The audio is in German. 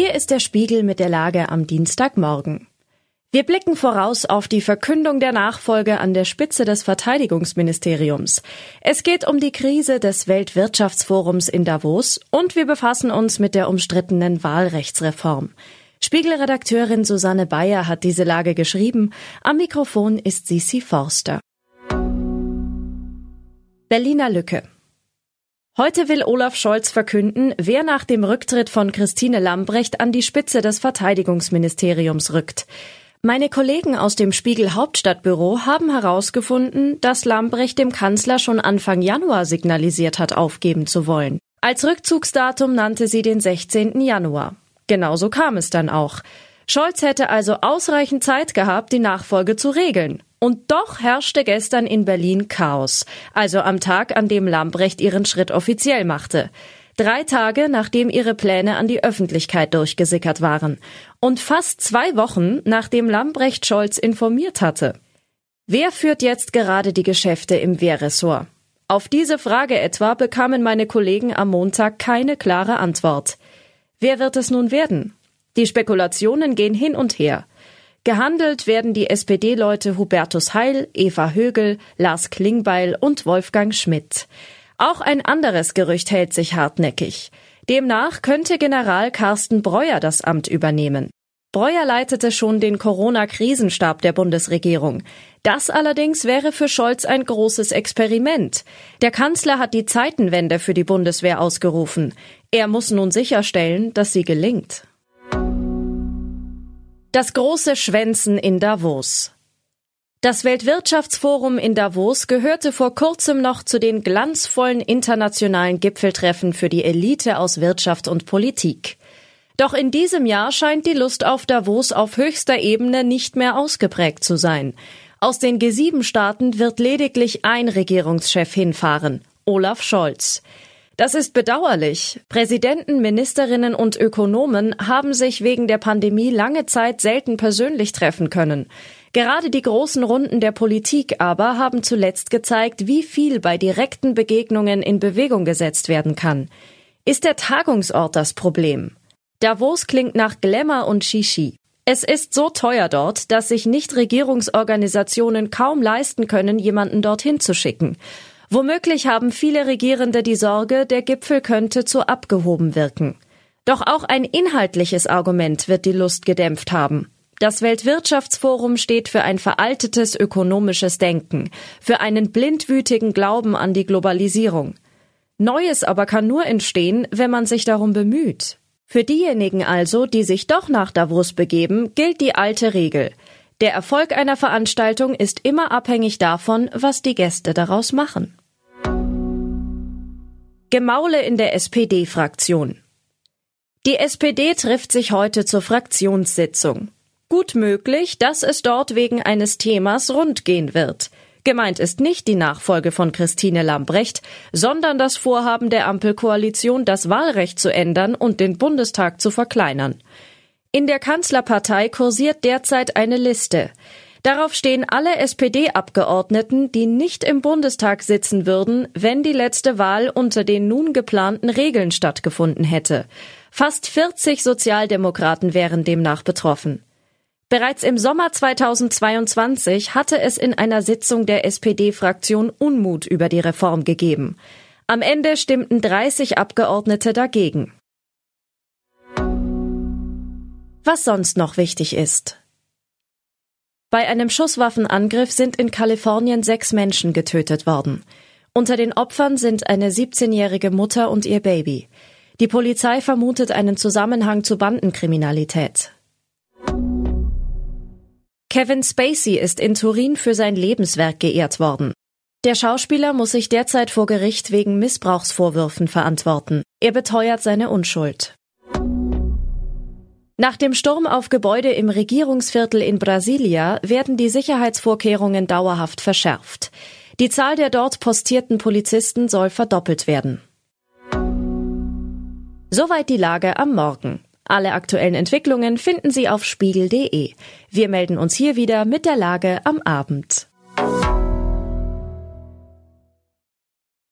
Hier ist der Spiegel mit der Lage am Dienstagmorgen. Wir blicken voraus auf die Verkündung der Nachfolge an der Spitze des Verteidigungsministeriums. Es geht um die Krise des Weltwirtschaftsforums in Davos und wir befassen uns mit der umstrittenen Wahlrechtsreform. Spiegelredakteurin Susanne Bayer hat diese Lage geschrieben. Am Mikrofon ist Sisi Forster. Berliner Lücke. Heute will Olaf Scholz verkünden, wer nach dem Rücktritt von Christine Lambrecht an die Spitze des Verteidigungsministeriums rückt. Meine Kollegen aus dem Spiegel Hauptstadtbüro haben herausgefunden, dass Lambrecht dem Kanzler schon Anfang Januar signalisiert hat, aufgeben zu wollen. Als Rückzugsdatum nannte sie den 16. Januar. Genauso kam es dann auch. Scholz hätte also ausreichend Zeit gehabt, die Nachfolge zu regeln. Und doch herrschte gestern in Berlin Chaos, also am Tag, an dem Lambrecht ihren Schritt offiziell machte. Drei Tage nachdem ihre Pläne an die Öffentlichkeit durchgesickert waren. Und fast zwei Wochen nachdem Lambrecht Scholz informiert hatte. Wer führt jetzt gerade die Geschäfte im Wehrressort? Auf diese Frage etwa bekamen meine Kollegen am Montag keine klare Antwort. Wer wird es nun werden? Die Spekulationen gehen hin und her. Gehandelt werden die SPD-Leute Hubertus Heil, Eva Högel, Lars Klingbeil und Wolfgang Schmidt. Auch ein anderes Gerücht hält sich hartnäckig. Demnach könnte General Carsten Breuer das Amt übernehmen. Breuer leitete schon den Corona-Krisenstab der Bundesregierung. Das allerdings wäre für Scholz ein großes Experiment. Der Kanzler hat die Zeitenwende für die Bundeswehr ausgerufen. Er muss nun sicherstellen, dass sie gelingt. Das große Schwänzen in Davos. Das Weltwirtschaftsforum in Davos gehörte vor kurzem noch zu den glanzvollen internationalen Gipfeltreffen für die Elite aus Wirtschaft und Politik. Doch in diesem Jahr scheint die Lust auf Davos auf höchster Ebene nicht mehr ausgeprägt zu sein. Aus den G7-Staaten wird lediglich ein Regierungschef hinfahren, Olaf Scholz. Das ist bedauerlich. Präsidenten, Ministerinnen und Ökonomen haben sich wegen der Pandemie lange Zeit selten persönlich treffen können. Gerade die großen Runden der Politik aber haben zuletzt gezeigt, wie viel bei direkten Begegnungen in Bewegung gesetzt werden kann. Ist der Tagungsort das Problem? Davos klingt nach Glamour und Shishi. Es ist so teuer dort, dass sich Nichtregierungsorganisationen kaum leisten können, jemanden dorthin zu schicken. Womöglich haben viele Regierende die Sorge, der Gipfel könnte zu abgehoben wirken. Doch auch ein inhaltliches Argument wird die Lust gedämpft haben. Das Weltwirtschaftsforum steht für ein veraltetes ökonomisches Denken, für einen blindwütigen Glauben an die Globalisierung. Neues aber kann nur entstehen, wenn man sich darum bemüht. Für diejenigen also, die sich doch nach Davos begeben, gilt die alte Regel. Der Erfolg einer Veranstaltung ist immer abhängig davon, was die Gäste daraus machen. Gemaule in der SPD-Fraktion. Die SPD trifft sich heute zur Fraktionssitzung. Gut möglich, dass es dort wegen eines Themas rund gehen wird. Gemeint ist nicht die Nachfolge von Christine Lambrecht, sondern das Vorhaben der Ampelkoalition, das Wahlrecht zu ändern und den Bundestag zu verkleinern. In der Kanzlerpartei kursiert derzeit eine Liste. Darauf stehen alle SPD-Abgeordneten, die nicht im Bundestag sitzen würden, wenn die letzte Wahl unter den nun geplanten Regeln stattgefunden hätte. Fast 40 Sozialdemokraten wären demnach betroffen. Bereits im Sommer 2022 hatte es in einer Sitzung der SPD-Fraktion Unmut über die Reform gegeben. Am Ende stimmten 30 Abgeordnete dagegen. Was sonst noch wichtig ist. Bei einem Schusswaffenangriff sind in Kalifornien sechs Menschen getötet worden. Unter den Opfern sind eine 17-jährige Mutter und ihr Baby. Die Polizei vermutet einen Zusammenhang zu Bandenkriminalität. Kevin Spacey ist in Turin für sein Lebenswerk geehrt worden. Der Schauspieler muss sich derzeit vor Gericht wegen Missbrauchsvorwürfen verantworten. Er beteuert seine Unschuld. Nach dem Sturm auf Gebäude im Regierungsviertel in Brasilia werden die Sicherheitsvorkehrungen dauerhaft verschärft. Die Zahl der dort postierten Polizisten soll verdoppelt werden. Soweit die Lage am Morgen. Alle aktuellen Entwicklungen finden Sie auf spiegel.de. Wir melden uns hier wieder mit der Lage am Abend.